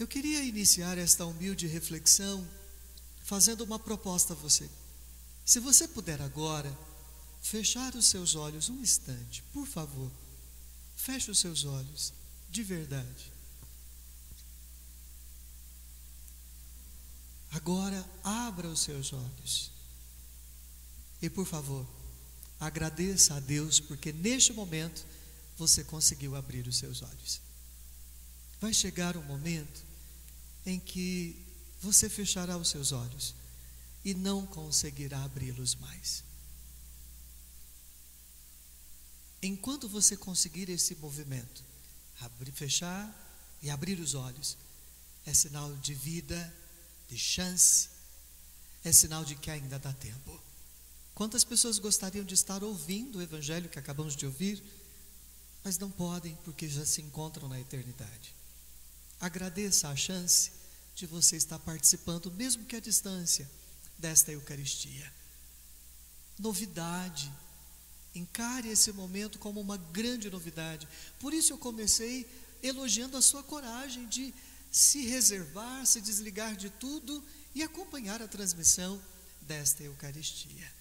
Eu queria iniciar esta humilde reflexão fazendo uma proposta a você. Se você puder agora fechar os seus olhos um instante, por favor, feche os seus olhos, de verdade. Agora abra os seus olhos. E por favor, agradeça a Deus, porque neste momento você conseguiu abrir os seus olhos. Vai chegar um momento em que você fechará os seus olhos e não conseguirá abri-los mais. Enquanto você conseguir esse movimento, abrir, fechar e abrir os olhos, é sinal de vida, de chance, é sinal de que ainda dá tempo. Quantas pessoas gostariam de estar ouvindo o evangelho que acabamos de ouvir, mas não podem porque já se encontram na eternidade. Agradeça a chance de você estar participando, mesmo que à distância, desta Eucaristia. Novidade. Encare esse momento como uma grande novidade. Por isso eu comecei elogiando a sua coragem de se reservar, se desligar de tudo e acompanhar a transmissão desta Eucaristia.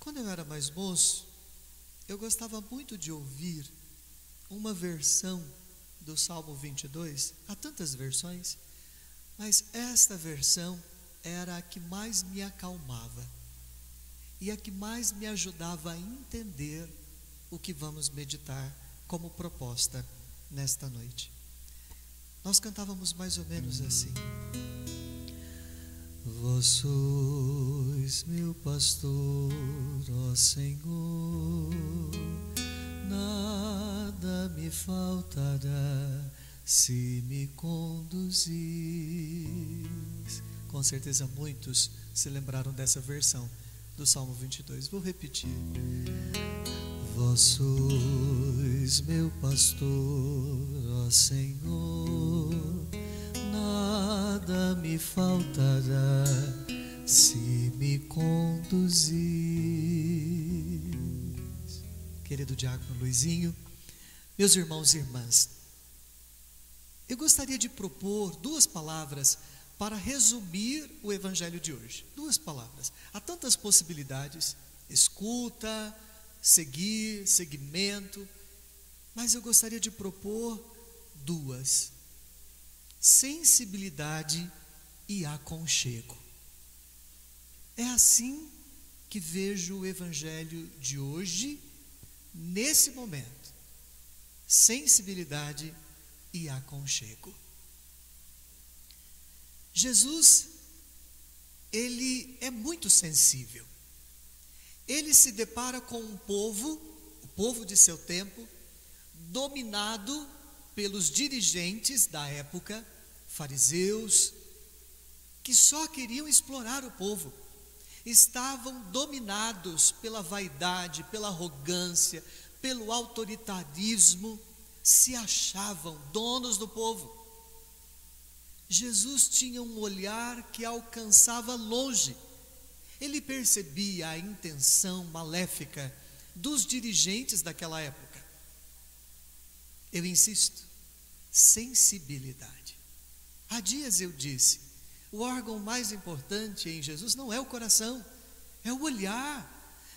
Quando eu era mais moço, eu gostava muito de ouvir uma versão do Salmo 22, há tantas versões, mas esta versão era a que mais me acalmava e a que mais me ajudava a entender o que vamos meditar como proposta nesta noite. Nós cantávamos mais ou menos assim. Vós sois meu pastor, ó Senhor, faltará se me conduzis. Com certeza muitos se lembraram dessa versão do Salmo 22. Vou repetir. Vós sois meu pastor, ó Senhor nada me faltará se me conduzir. Querido Diácono Luizinho, meus irmãos e irmãs, eu gostaria de propor duas palavras para resumir o Evangelho de hoje. Duas palavras. Há tantas possibilidades: escuta, seguir, seguimento, mas eu gostaria de propor duas sensibilidade e aconchego. É assim que vejo o Evangelho de hoje, nesse momento. Sensibilidade e aconchego. Jesus, ele é muito sensível. Ele se depara com um povo, o povo de seu tempo, dominado pelos dirigentes da época, fariseus, que só queriam explorar o povo, estavam dominados pela vaidade, pela arrogância, pelo autoritarismo, se achavam donos do povo. Jesus tinha um olhar que alcançava longe. Ele percebia a intenção maléfica dos dirigentes daquela época. Eu insisto, sensibilidade. Há dias eu disse: o órgão mais importante em Jesus não é o coração, é o olhar.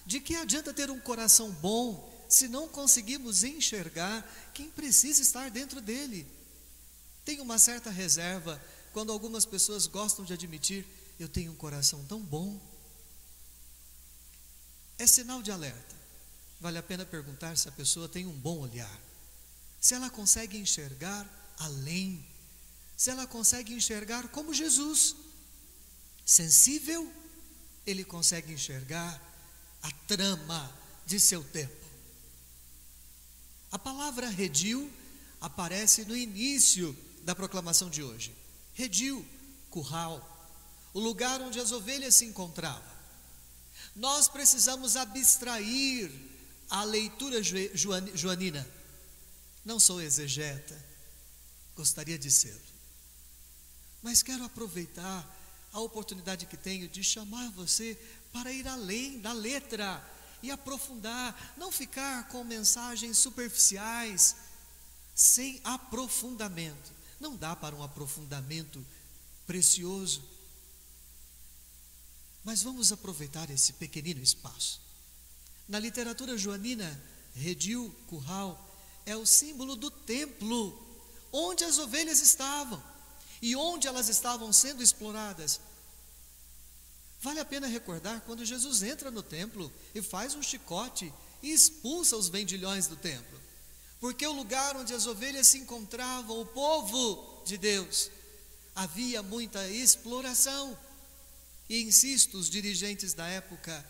De que adianta ter um coração bom se não conseguimos enxergar quem precisa estar dentro dele? Tenho uma certa reserva quando algumas pessoas gostam de admitir: eu tenho um coração tão bom. É sinal de alerta. Vale a pena perguntar se a pessoa tem um bom olhar, se ela consegue enxergar além se ela consegue enxergar como Jesus, sensível, ele consegue enxergar a trama de seu tempo. A palavra redil aparece no início da proclamação de hoje. Redil, curral, o lugar onde as ovelhas se encontravam. Nós precisamos abstrair a leitura joanina. Não sou exegeta, gostaria de ser mas quero aproveitar a oportunidade que tenho de chamar você para ir além da letra e aprofundar, não ficar com mensagens superficiais, sem aprofundamento. Não dá para um aprofundamento precioso. Mas vamos aproveitar esse pequenino espaço. Na literatura joanina, redil, curral, é o símbolo do templo, onde as ovelhas estavam e onde elas estavam sendo exploradas. Vale a pena recordar quando Jesus entra no templo e faz um chicote e expulsa os vendilhões do templo. Porque o lugar onde as ovelhas se encontravam, o povo de Deus, havia muita exploração. E insisto, os dirigentes da época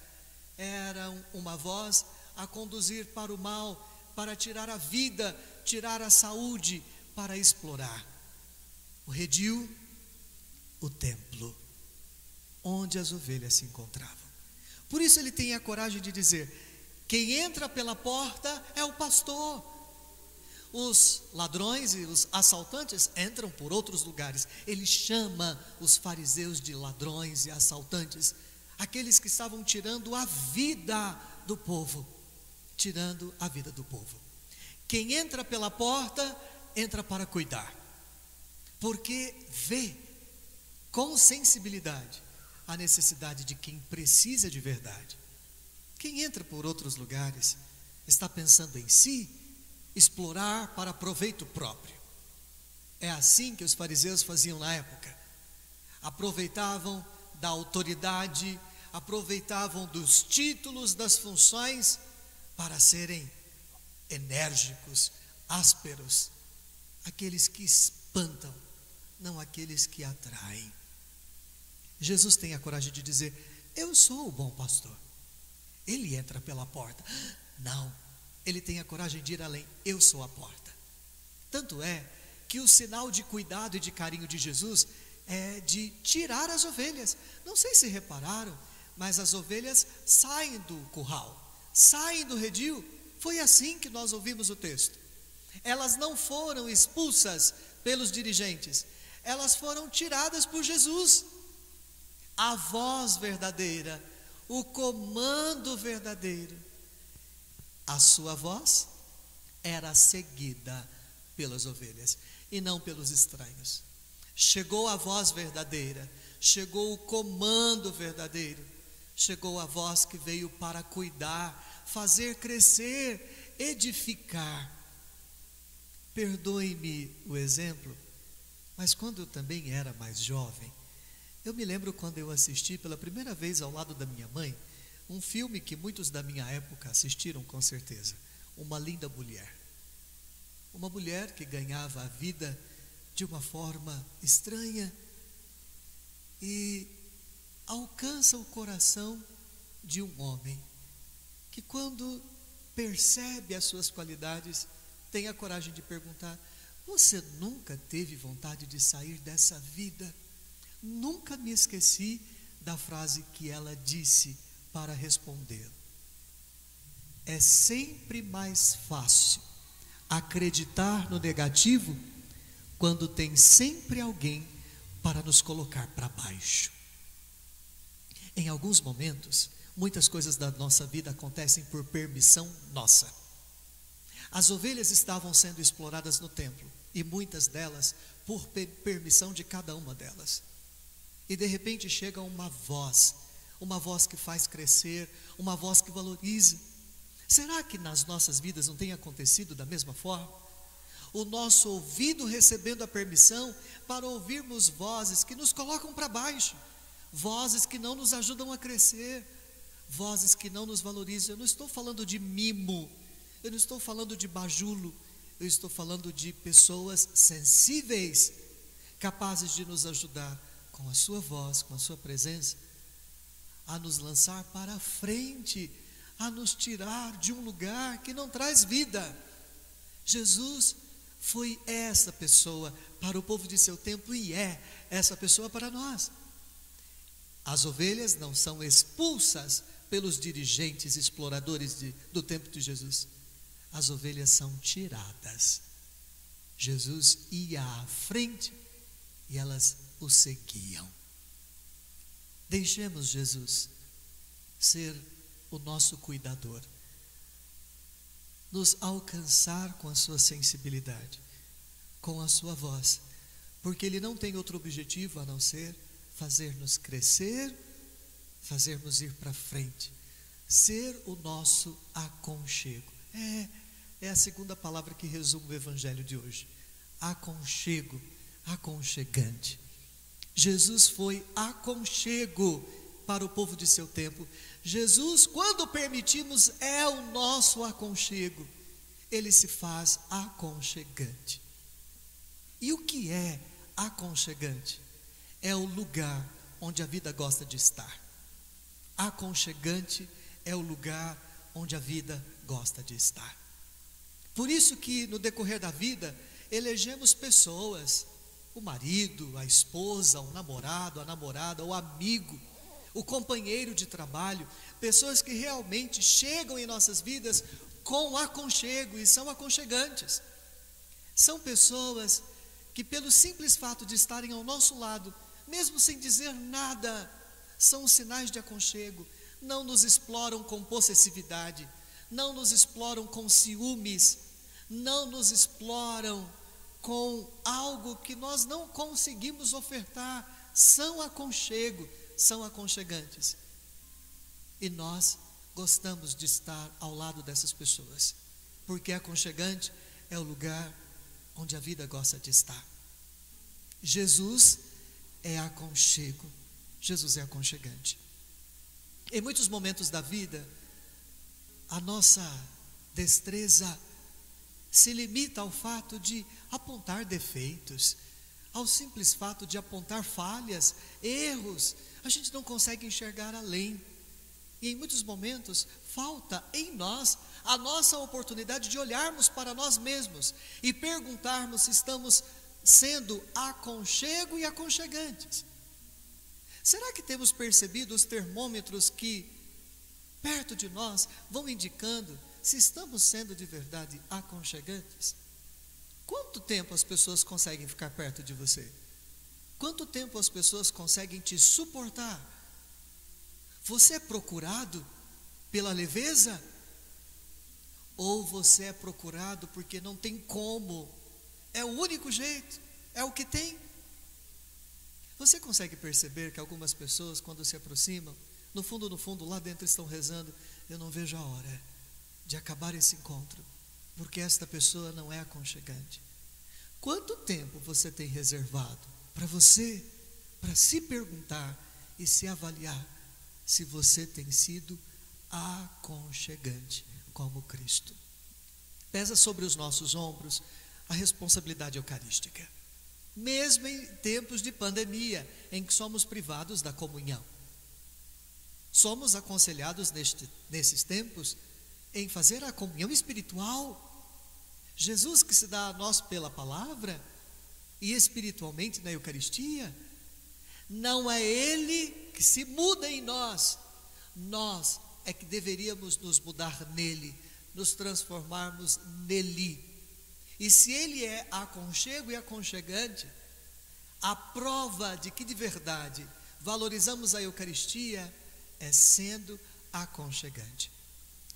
eram uma voz a conduzir para o mal, para tirar a vida, tirar a saúde, para explorar. O redil, o templo, onde as ovelhas se encontravam. Por isso ele tem a coragem de dizer: quem entra pela porta é o pastor. Os ladrões e os assaltantes entram por outros lugares. Ele chama os fariseus de ladrões e assaltantes, aqueles que estavam tirando a vida do povo, tirando a vida do povo. Quem entra pela porta, entra para cuidar, porque vê com sensibilidade a necessidade de quem precisa de verdade. Quem entra por outros lugares está pensando em si explorar para proveito próprio. É assim que os fariseus faziam na época. Aproveitavam da autoridade, aproveitavam dos títulos, das funções, para serem enérgicos, ásperos, aqueles que espantam, não aqueles que atraem. Jesus tem a coragem de dizer: Eu sou o bom pastor. Ele entra pela porta. Não, ele tem a coragem de ir além. Eu sou a porta. Tanto é que o sinal de cuidado e de carinho de Jesus é de tirar as ovelhas. Não sei se repararam, mas as ovelhas saem do curral, saem do redil. Foi assim que nós ouvimos o texto. Elas não foram expulsas pelos dirigentes, elas foram tiradas por Jesus. A voz verdadeira, o comando verdadeiro a sua voz era seguida pelas ovelhas e não pelos estranhos. Chegou a voz verdadeira, chegou o comando verdadeiro, chegou a voz que veio para cuidar, fazer crescer, edificar. Perdoe-me o exemplo, mas quando eu também era mais jovem, eu me lembro quando eu assisti pela primeira vez ao lado da minha mãe um filme que muitos da minha época assistiram com certeza. Uma linda mulher. Uma mulher que ganhava a vida de uma forma estranha e alcança o coração de um homem que, quando percebe as suas qualidades, tem a coragem de perguntar: Você nunca teve vontade de sair dessa vida? Nunca me esqueci da frase que ela disse para responder. É sempre mais fácil acreditar no negativo quando tem sempre alguém para nos colocar para baixo. Em alguns momentos, muitas coisas da nossa vida acontecem por permissão nossa. As ovelhas estavam sendo exploradas no templo e muitas delas por permissão de cada uma delas. E de repente chega uma voz uma voz que faz crescer, uma voz que valoriza. Será que nas nossas vidas não tem acontecido da mesma forma? O nosso ouvido recebendo a permissão para ouvirmos vozes que nos colocam para baixo, vozes que não nos ajudam a crescer, vozes que não nos valorizam. Eu não estou falando de mimo, eu não estou falando de bajulo, eu estou falando de pessoas sensíveis, capazes de nos ajudar com a sua voz, com a sua presença, a nos lançar para frente, a nos tirar de um lugar que não traz vida. Jesus foi essa pessoa para o povo de seu tempo e é essa pessoa para nós. As ovelhas não são expulsas pelos dirigentes exploradores de, do tempo de Jesus. As ovelhas são tiradas. Jesus ia à frente e elas o seguiam. Deixemos Jesus ser o nosso cuidador. nos alcançar com a sua sensibilidade, com a sua voz, porque ele não tem outro objetivo a não ser fazer-nos crescer, fazer-nos ir para frente, ser o nosso aconchego. É, é a segunda palavra que resume o evangelho de hoje. Aconchego, aconchegante. Jesus foi aconchego para o povo de seu tempo. Jesus, quando permitimos, é o nosso aconchego. Ele se faz aconchegante. E o que é aconchegante? É o lugar onde a vida gosta de estar. Aconchegante é o lugar onde a vida gosta de estar. Por isso que no decorrer da vida elegemos pessoas, o marido, a esposa, o namorado, a namorada, o amigo, o companheiro de trabalho, pessoas que realmente chegam em nossas vidas com aconchego e são aconchegantes. São pessoas que, pelo simples fato de estarem ao nosso lado, mesmo sem dizer nada, são sinais de aconchego, não nos exploram com possessividade, não nos exploram com ciúmes, não nos exploram com algo que nós não conseguimos ofertar, são aconchego, são aconchegantes. E nós gostamos de estar ao lado dessas pessoas, porque aconchegante é o lugar onde a vida gosta de estar. Jesus é aconchego, Jesus é aconchegante. Em muitos momentos da vida, a nossa destreza se limita ao fato de apontar defeitos, ao simples fato de apontar falhas, erros, a gente não consegue enxergar além. E em muitos momentos falta em nós a nossa oportunidade de olharmos para nós mesmos e perguntarmos se estamos sendo aconchego e aconchegantes. Será que temos percebido os termômetros que perto de nós vão indicando se estamos sendo de verdade aconchegantes? Quanto tempo as pessoas conseguem ficar perto de você? Quanto tempo as pessoas conseguem te suportar? Você é procurado pela leveza? Ou você é procurado porque não tem como? É o único jeito, é o que tem. Você consegue perceber que algumas pessoas, quando se aproximam, no fundo, no fundo, lá dentro estão rezando: Eu não vejo a hora de acabar esse encontro, porque esta pessoa não é aconchegante. Quanto tempo você tem reservado para você, para se perguntar e se avaliar se você tem sido aconchegante como Cristo? Pesa sobre os nossos ombros a responsabilidade eucarística, mesmo em tempos de pandemia, em que somos privados da comunhão. Somos aconselhados neste, nesses tempos em fazer a comunhão espiritual. Jesus que se dá a nós pela palavra e espiritualmente na Eucaristia, não é Ele que se muda em nós, nós é que deveríamos nos mudar nele, nos transformarmos nele. E se Ele é aconchego e aconchegante, a prova de que de verdade valorizamos a Eucaristia é sendo aconchegante.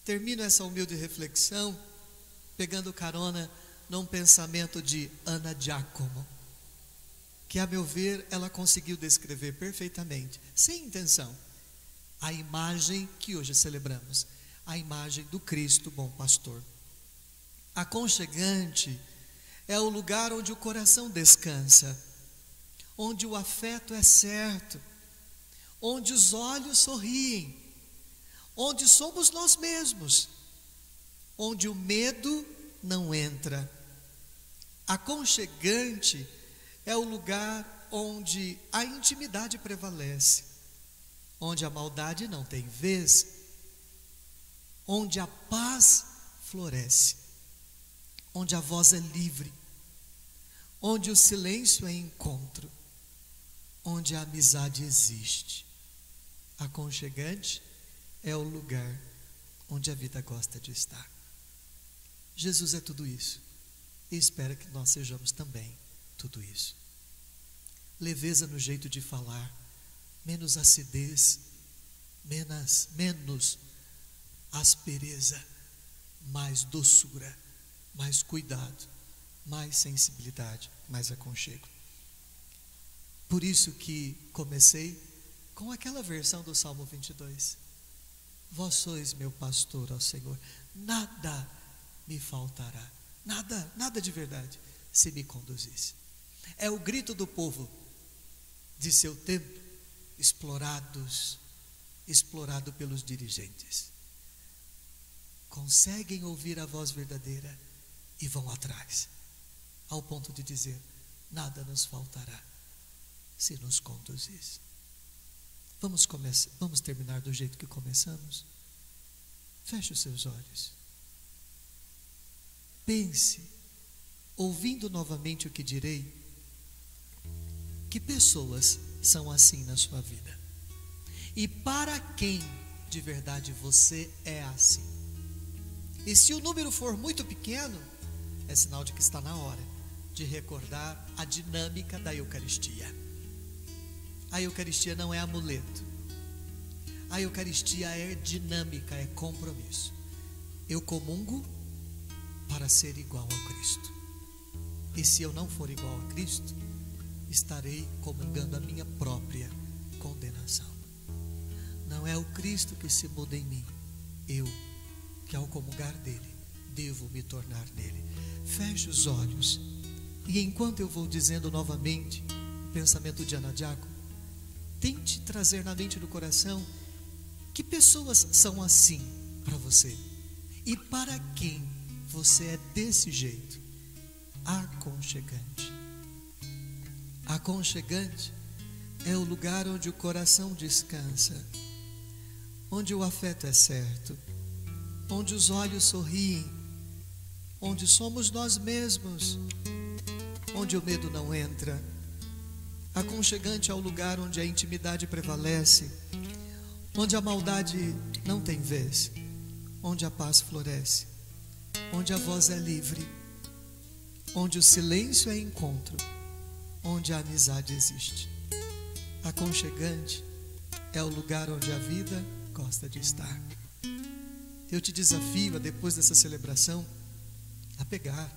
Termino essa humilde reflexão pegando carona num pensamento de Ana Giacomo, que, a meu ver, ela conseguiu descrever perfeitamente, sem intenção, a imagem que hoje celebramos, a imagem do Cristo bom pastor. Aconchegante é o lugar onde o coração descansa, onde o afeto é certo, onde os olhos sorriem, onde somos nós mesmos, onde o medo não entra. Aconchegante é o lugar onde a intimidade prevalece, onde a maldade não tem vez, onde a paz floresce, onde a voz é livre, onde o silêncio é encontro, onde a amizade existe. Aconchegante é o lugar onde a vida gosta de estar. Jesus é tudo isso e espera que nós sejamos também tudo isso. Leveza no jeito de falar, menos acidez, menos, menos aspereza, mais doçura, mais cuidado, mais sensibilidade, mais aconchego. Por isso que comecei com aquela versão do Salmo 22. Vós sois meu pastor, ó Senhor, nada me faltará, nada, nada de verdade, se me conduzisse. É o grito do povo de seu tempo, explorados, explorado pelos dirigentes. Conseguem ouvir a voz verdadeira e vão atrás, ao ponto de dizer: nada nos faltará se nos conduzisse. Vamos começar, vamos terminar do jeito que começamos. Feche os seus olhos. Pense, ouvindo novamente o que direi, que pessoas são assim na sua vida. E para quem de verdade você é assim. E se o número for muito pequeno, é sinal de que está na hora de recordar a dinâmica da Eucaristia. A Eucaristia não é amuleto. A Eucaristia é dinâmica, é compromisso. Eu comungo para ser igual ao Cristo. E se eu não for igual a Cristo, estarei comungando a minha própria condenação. Não é o Cristo que se muda em mim, eu, que ao comungar dele, devo me tornar nele. Feche os olhos e enquanto eu vou dizendo novamente o pensamento de Ana Diaco, tente trazer na mente do coração que pessoas são assim para você e para quem você é desse jeito, aconchegante. Aconchegante é o lugar onde o coração descansa, onde o afeto é certo, onde os olhos sorriem, onde somos nós mesmos, onde o medo não entra Aconchegante ao lugar onde a intimidade prevalece, onde a maldade não tem vez, onde a paz floresce, onde a voz é livre, onde o silêncio é encontro, onde a amizade existe. Aconchegante é o lugar onde a vida gosta de estar. Eu te desafio, a, depois dessa celebração, a pegar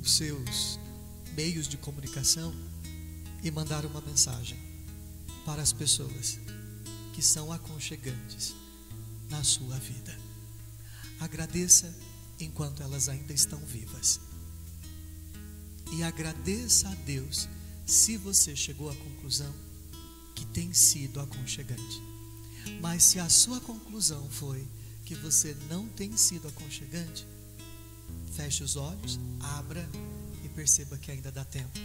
os seus meios de comunicação e mandar uma mensagem para as pessoas que são aconchegantes na sua vida. Agradeça enquanto elas ainda estão vivas. E agradeça a Deus se você chegou à conclusão que tem sido aconchegante. Mas se a sua conclusão foi que você não tem sido aconchegante, feche os olhos, abra perceba que ainda dá tempo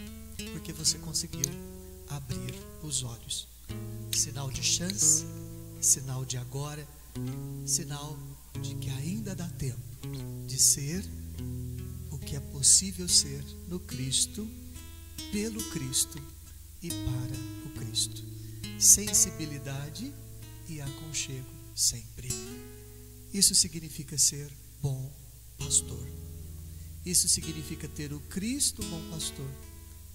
porque você conseguiu abrir os olhos. Sinal de chance, sinal de agora, sinal de que ainda dá tempo de ser o que é possível ser no Cristo, pelo Cristo e para o Cristo. Sensibilidade e aconchego sempre. Isso significa ser bom pastor. Isso significa ter o Cristo bom pastor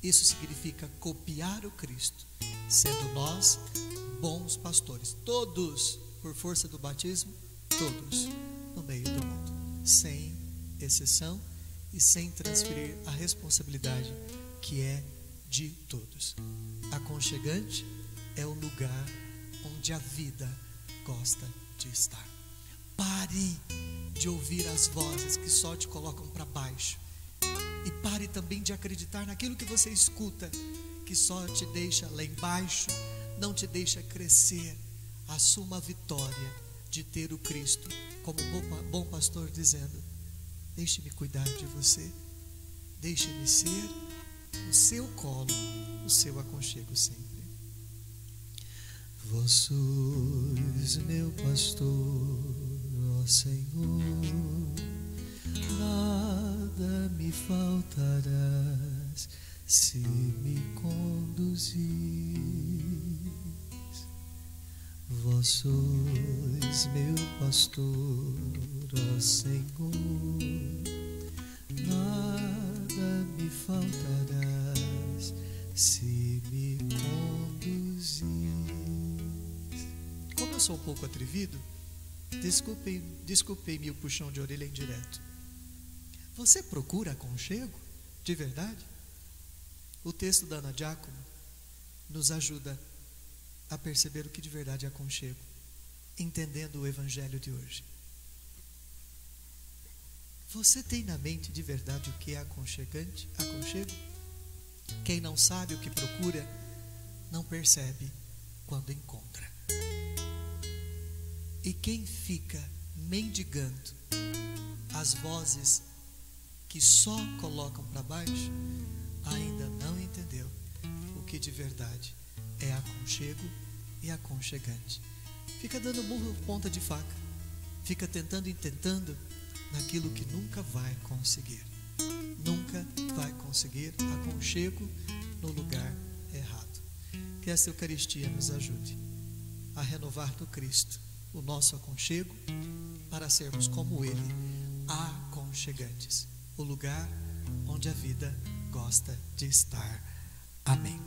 isso significa copiar o Cristo, sendo nós bons pastores, todos, por força do batismo, todos no meio do mundo, sem exceção e sem transferir a responsabilidade que é de todos. Aconchegante é o lugar onde a vida gosta de estar. Pare de ouvir as vozes que só te colocam para baixo e pare também de acreditar naquilo que você escuta, que só te deixa lá embaixo, não te deixa crescer. Assuma a vitória de ter o Cristo como bom pastor, dizendo: Deixe-me cuidar de você, deixe-me ser o seu colo, o seu aconchego sempre. Vós sois meu pastor, Senhor nada me faltarás se me conduzis. Vós sois meu pastor, ó Senhor, nada me faltarás se me conduzis. Como eu sou um pouco atrevido, Desculpem, desculpem-me o puxão de orelha indireto. Você procura aconchego? De verdade? O texto da Ana Giacomo nos ajuda a perceber o que de verdade é aconchego, entendendo o evangelho de hoje. Você tem na mente de verdade o que é aconchegante, aconchego? Quem não sabe o que procura, não percebe quando encontra. E quem fica mendigando as vozes que só colocam para baixo, ainda não entendeu o que de verdade é aconchego e aconchegante. Fica dando burro ponta de faca, fica tentando e tentando naquilo que nunca vai conseguir. Nunca vai conseguir aconchego no lugar errado. Que essa Eucaristia nos ajude a renovar no Cristo o nosso aconchego para sermos como Ele, aconchegantes o lugar onde a vida gosta de estar. Amém.